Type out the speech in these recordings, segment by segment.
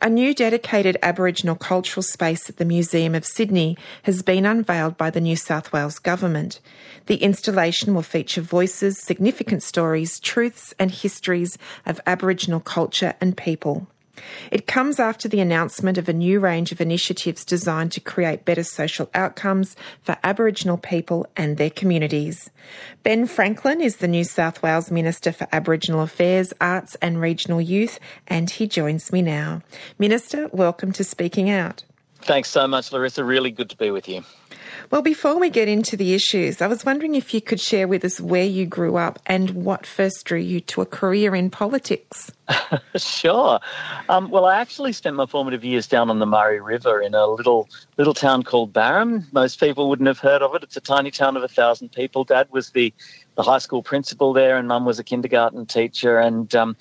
A new dedicated Aboriginal cultural space at the Museum of Sydney has been unveiled by the New South Wales Government. The installation will feature voices, significant stories, truths, and histories of Aboriginal culture and people. It comes after the announcement of a new range of initiatives designed to create better social outcomes for Aboriginal people and their communities. Ben Franklin is the New South Wales Minister for Aboriginal Affairs, Arts and Regional Youth, and he joins me now. Minister, welcome to Speaking Out. Thanks so much, Larissa. Really good to be with you. Well, before we get into the issues, I was wondering if you could share with us where you grew up and what first drew you to a career in politics. sure. Um, well, I actually spent my formative years down on the Murray River in a little little town called Barham. Most people wouldn't have heard of it. It's a tiny town of a thousand people. Dad was the the high school principal there, and Mum was a kindergarten teacher, and um,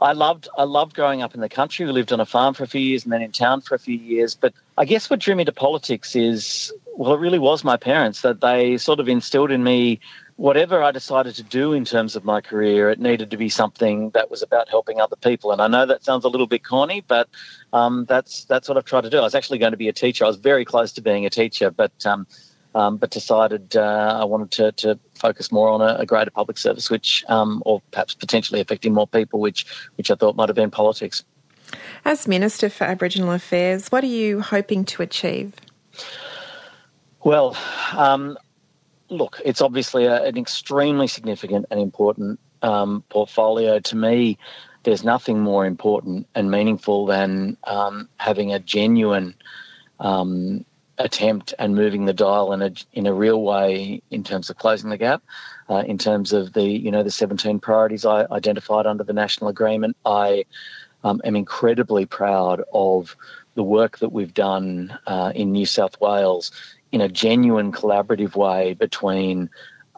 I loved I loved growing up in the country. We lived on a farm for a few years and then in town for a few years. But I guess what drew me to politics is well, it really was my parents that they sort of instilled in me whatever I decided to do in terms of my career, it needed to be something that was about helping other people. And I know that sounds a little bit corny, but um, that's that's what I've tried to do. I was actually going to be a teacher. I was very close to being a teacher, but um, um, but decided uh, I wanted to, to focus more on a, a greater public service, which, um, or perhaps potentially affecting more people, which, which I thought might have been politics. As Minister for Aboriginal Affairs, what are you hoping to achieve? Well, um, look, it's obviously a, an extremely significant and important um, portfolio. To me, there's nothing more important and meaningful than um, having a genuine um, attempt and moving the dial in a in a real way in terms of closing the gap, uh, in terms of the you know the 17 priorities I identified under the national agreement. I um, am incredibly proud of the work that we've done uh, in New South Wales in a genuine collaborative way between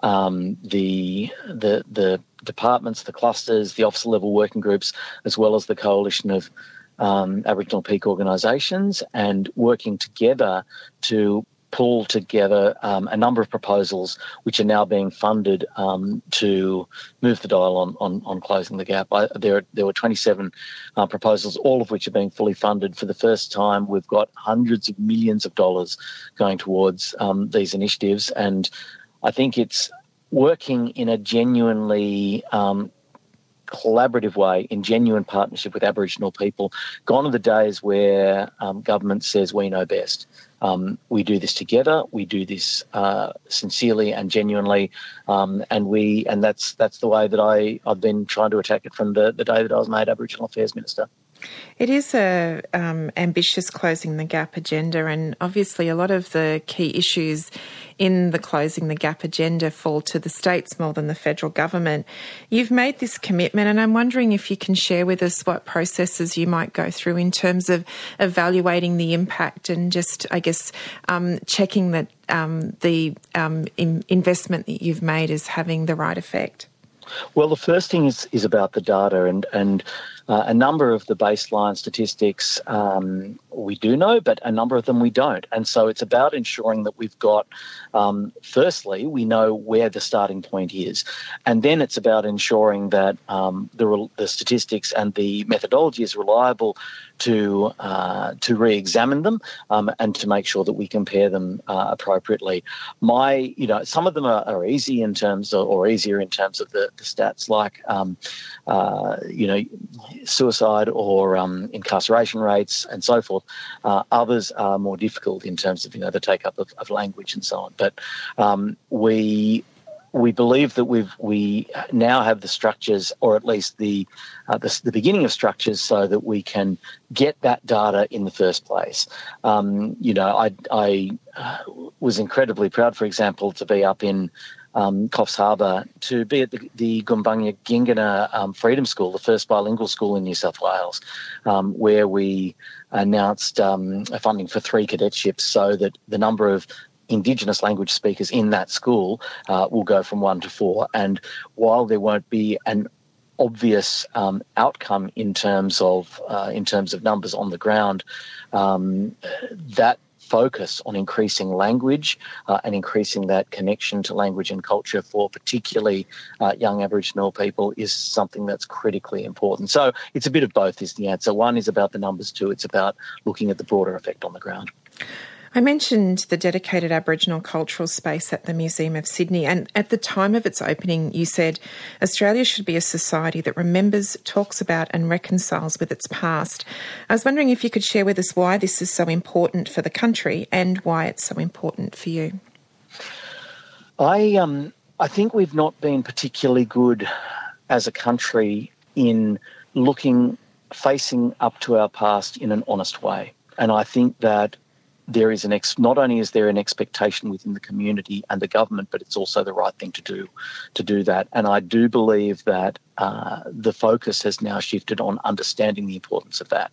um, the the the departments, the clusters, the officer level working groups, as well as the coalition of um, Aboriginal peak organisations and working together to pull together um, a number of proposals which are now being funded um, to move the dial on, on, on closing the gap. I, there, there were 27 uh, proposals, all of which are being fully funded. For the first time, we've got hundreds of millions of dollars going towards um, these initiatives. And I think it's working in a genuinely um, collaborative way in genuine partnership with Aboriginal people. Gone are the days where um, government says we know best. Um, we do this together. We do this uh, sincerely and genuinely, um, and we and that's that's the way that I I've been trying to attack it from the, the day that I was made Aboriginal Affairs Minister. It is a um, ambitious closing the gap agenda, and obviously a lot of the key issues in the closing the gap agenda fall to the states more than the federal government. You've made this commitment, and I'm wondering if you can share with us what processes you might go through in terms of evaluating the impact and just, I guess, um, checking that um, the um, in investment that you've made is having the right effect. Well, the first thing is is about the data, and and uh, a number of the baseline statistics um, we do know, but a number of them we don't. And so it's about ensuring that we've got, um, firstly, we know where the starting point is. And then it's about ensuring that um, the, the statistics and the methodology is reliable to uh, to re-examine them um, and to make sure that we compare them uh, appropriately. My, you know, some of them are, are, easy in terms of, or easier in terms of the, the stats, like, um, uh, you know, suicide or um, incarceration rates and so forth. Uh, others are more difficult in terms of you know the take up of, of language and so on. But um, we we believe that we've we now have the structures, or at least the, uh, the, the beginning of structures, so that we can get that data in the first place. Um, you know, I I uh, was incredibly proud, for example, to be up in um, Coffs Harbour to be at the, the Gumbaynggirr Giingana um, Freedom School, the first bilingual school in New South Wales, um, where we announced um, funding for three cadetships so that the number of Indigenous language speakers in that school uh, will go from one to four. And while there won't be an obvious um, outcome in terms of uh, in terms of numbers on the ground, um, that focus on increasing language uh, and increasing that connection to language and culture for particularly uh, young Aboriginal people is something that's critically important. So it's a bit of both, is the answer. One is about the numbers, two, it's about looking at the broader effect on the ground. I mentioned the dedicated Aboriginal cultural space at the Museum of Sydney, and at the time of its opening, you said Australia should be a society that remembers, talks about, and reconciles with its past. I was wondering if you could share with us why this is so important for the country and why it's so important for you. I um, I think we've not been particularly good as a country in looking, facing up to our past in an honest way, and I think that there is an ex not only is there an expectation within the community and the government, but it's also the right thing to do to do that. And I do believe that uh, the focus has now shifted on understanding the importance of that.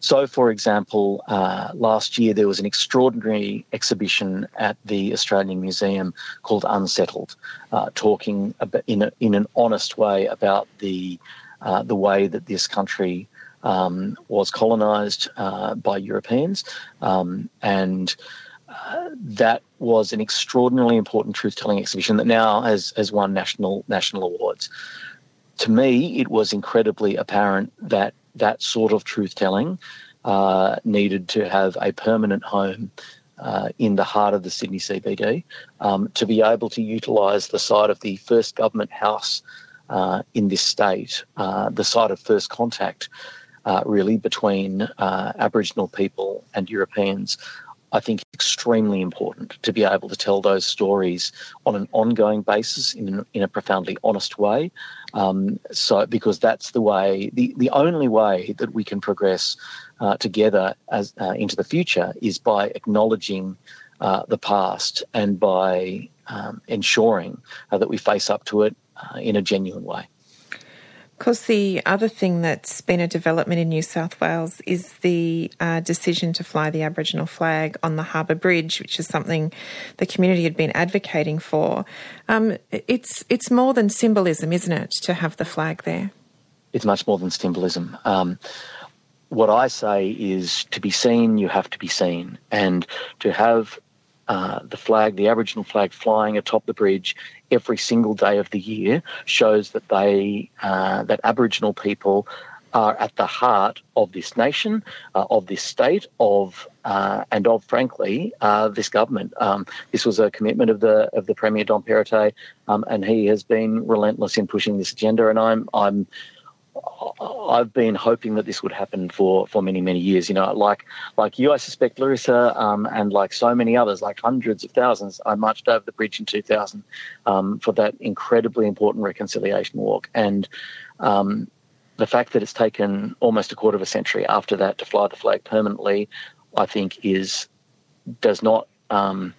So, for example, uh, last year there was an extraordinary exhibition at the Australian Museum called Unsettled, uh, talking in a, in an honest way about the uh, the way that this country um, was colonised uh, by Europeans, um, and uh, that was an extraordinarily important truth-telling exhibition that now has has won national national awards. To me, it was incredibly apparent that that sort of truth-telling uh, needed to have a permanent home. Uh, in the heart of the Sydney CBD, um, to be able to utilise the site of the first government house uh, in this state, uh, the site of first contact, uh, really between uh, Aboriginal people and Europeans, I think extremely important to be able to tell those stories on an ongoing basis in, in a profoundly honest way. Um, so, because that's the way, the, the only way that we can progress uh, together as uh, into the future is by acknowledging uh, the past and by um, ensuring uh, that we face up to it in a genuine way. Course, the other thing that's been a development in New South Wales is the uh, decision to fly the Aboriginal flag on the Harbour Bridge, which is something the community had been advocating for. Um, it's it's more than symbolism, isn't it, to have the flag there? It's much more than symbolism. Um, what I say is to be seen, you have to be seen, and to have uh, the flag, the Aboriginal flag, flying atop the bridge every single day of the year shows that they, uh, that Aboriginal people are at the heart of this nation, uh, of this state, of uh, and of frankly uh, this government. Um, this was a commitment of the of the Premier Dom Perrottet, um, and he has been relentless in pushing this agenda. And I'm I'm I've been hoping that this would happen for, for many many years. You know, like like you, I suspect Larissa, um, and like so many others, like hundreds of thousands, I marched over the bridge in 2000 um, for that incredibly important reconciliation walk, and um, the fact that it's taken almost a quarter of a century after that to fly the flag permanently, I think is does not um,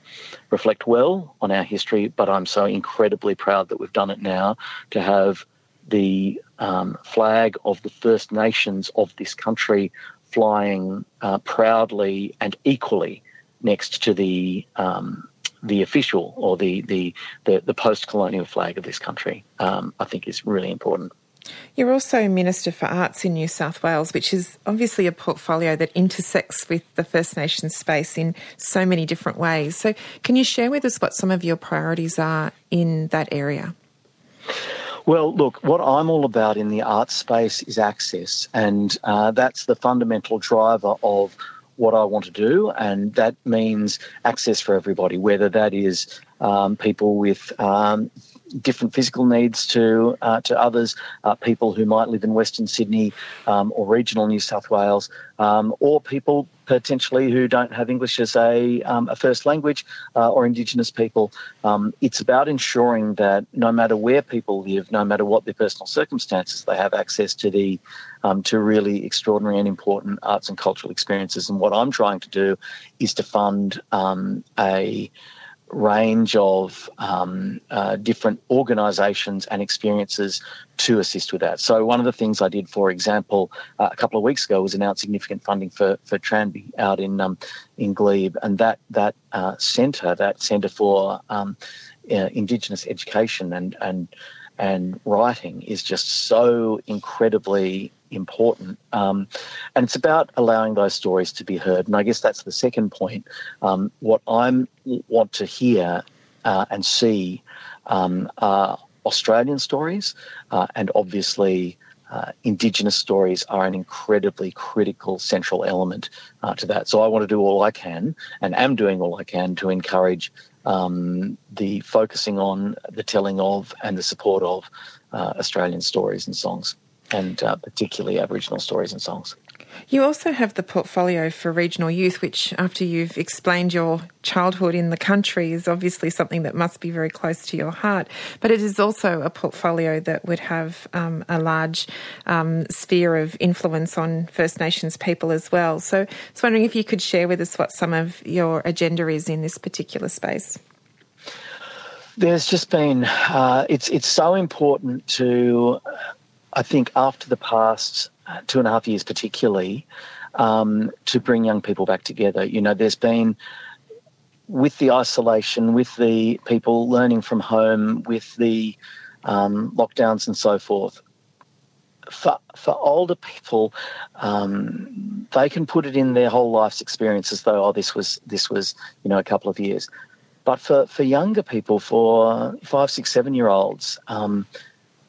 reflect well on our history. But I'm so incredibly proud that we've done it now to have the um, flag of the First Nations of this country flying uh, proudly and equally next to the um, the official or the the the, the post colonial flag of this country. Um, I think is really important. You're also Minister for Arts in New South Wales, which is obviously a portfolio that intersects with the First Nations space in so many different ways. So, can you share with us what some of your priorities are in that area? Well, look, what I'm all about in the art space is access, and uh, that's the fundamental driver of what I want to do, and that means access for everybody, whether that is um, people with um, different physical needs to uh, to others, uh, people who might live in Western Sydney um, or regional New South Wales, um, or people potentially who don't have English as a, um, a first language uh, or Indigenous people. Um, it's about ensuring that no matter where people live, no matter what their personal circumstances, they have access to the um, to really extraordinary and important arts and cultural experiences. And what I'm trying to do is to fund um, a range of um, uh, different organisations and experiences to assist with that. So one of the things I did, for example, uh, a couple of weeks ago, was announce significant funding for for Tranby out in um, in Glebe, and that that uh, centre, that centre for um, uh, Indigenous education and and and writing, is just so incredibly important. Um, and it's about allowing those stories to be heard. And I guess that's the second point. Um, what I want to hear uh, and see um, are Australian stories, uh, and obviously. Uh, Indigenous stories are an incredibly critical central element uh, to that. So I want to do all I can, and am doing all I can to encourage um, the focusing on the telling of and the support of uh, Australian stories and songs, and uh, particularly Aboriginal stories and songs. You also have the portfolio for regional youth, which, after you've explained your childhood in the country, is obviously something that must be very close to your heart. But it is also a portfolio that would have um, a large um, sphere of influence on First Nations people as well. So I was wondering if you could share with us what some of your agenda is in this particular space. There's just been, uh, it's, it's so important to, I think, after the past two and a half years, particularly, um, to bring young people back together. You know, there's been with the isolation, with the people learning from home, with the um, lockdowns and so forth. For, for older people, um, they can put it in their whole life's experience as though, oh, this was this was you know a couple of years. But for, for younger people, for five, six, seven year olds, um,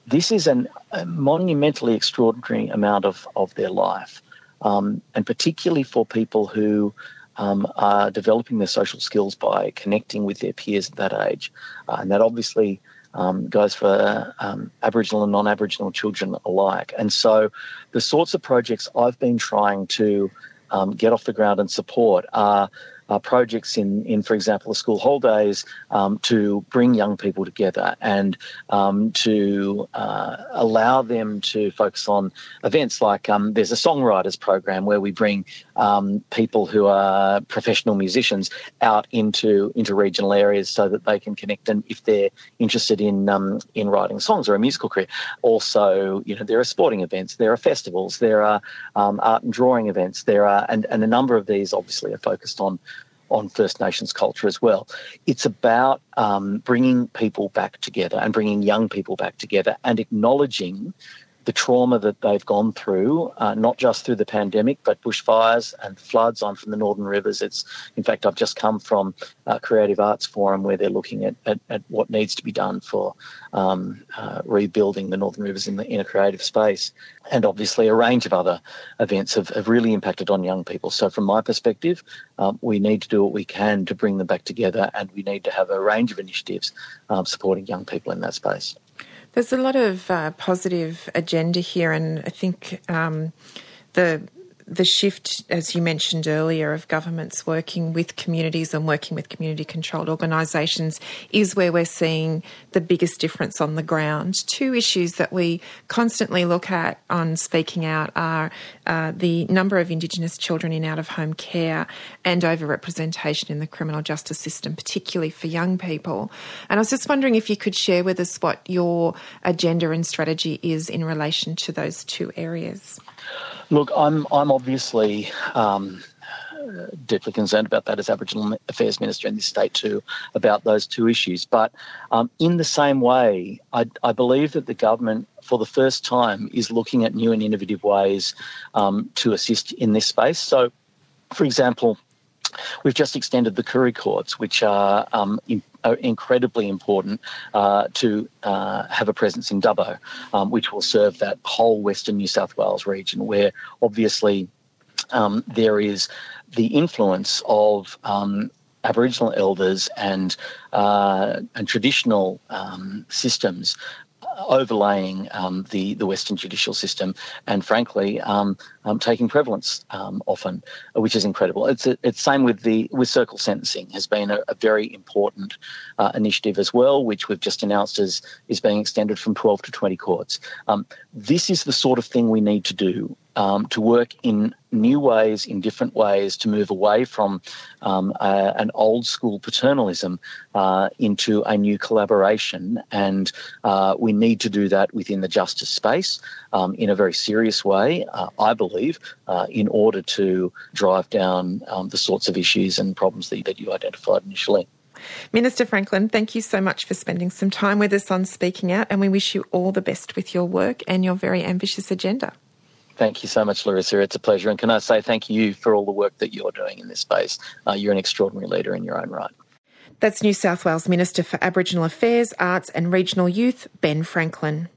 this is an, a monumentally extraordinary amount of, of their life. Um, and particularly for people who um, are developing their social skills by connecting with their peers at that age. Uh, and that obviously um, goes for um, Aboriginal and non Aboriginal children alike. And so the sorts of projects I've been trying to um, get off the ground and support are uh, projects in, in, for example, the school holidays um, to bring young people together and um, to uh, allow them to focus on events like um, there's a songwriters program where we bring um, people who are professional musicians out into into regional areas so that they can connect and if they're interested in um, in writing songs or a musical career. Also, you know, there are sporting events, there are festivals, there are um, art and drawing events, there are and, and a number of these obviously are focused on on First Nations culture as well. It's about um, bringing people back together and bringing young people back together and acknowledging the trauma that they've gone through, uh, not just through the pandemic, but bushfires and floods. I'm from the Northern Rivers. It's, in fact, I've just come from a Creative Arts Forum where they're looking at, at, at what needs to be done for um, uh, rebuilding the Northern Rivers in, the, in a creative space. And obviously, a range of other events have, have really impacted on young people. So, from my perspective, um, we need to do what we can to bring them back together, and we need to have a range of initiatives um, supporting young people in that space. There's a lot of uh, positive agenda here, and I think um, the the shift, as you mentioned earlier, of governments working with communities and working with community controlled organisations is where we're seeing the biggest difference on the ground. Two issues that we constantly look at on Speaking Out are uh, the number of Indigenous children in out of home care and overrepresentation in the criminal justice system, particularly for young people. And I was just wondering if you could share with us what your agenda and strategy is in relation to those two areas. Look, I'm I'm obviously um, deeply concerned about that as Aboriginal Affairs Minister in this state too, about those two issues. But um, in the same way, I, I, believe that the government, for the first time, is looking at new and innovative ways um, to assist in this space. So, for example, We've just extended the Koori courts, which are, um, in, are incredibly important uh, to uh, have a presence in Dubbo, um, which will serve that whole Western New South Wales region, where obviously um, there is the influence of um, Aboriginal elders and uh, and traditional um, systems overlaying um, the the Western judicial system, and frankly, um, um, taking prevalence um, often, which is incredible. It's a, it's same with the with circle sentencing has been a, a very important uh, initiative as well, which we've just announced is is being extended from 12 to 20 courts. Um, this is the sort of thing we need to do um, to work in new ways, in different ways, to move away from um, uh, an old school paternalism uh, into a new collaboration. And uh, we need to do that within the justice space um, in a very serious way, uh, I believe, uh, in order to drive down um, the sorts of issues and problems that, that you identified initially. Minister Franklin, thank you so much for spending some time with us on Speaking Out, and we wish you all the best with your work and your very ambitious agenda. Thank you so much, Larissa. It's a pleasure. And can I say thank you for all the work that you're doing in this space? Uh, you're an extraordinary leader in your own right. That's New South Wales Minister for Aboriginal Affairs, Arts and Regional Youth, Ben Franklin.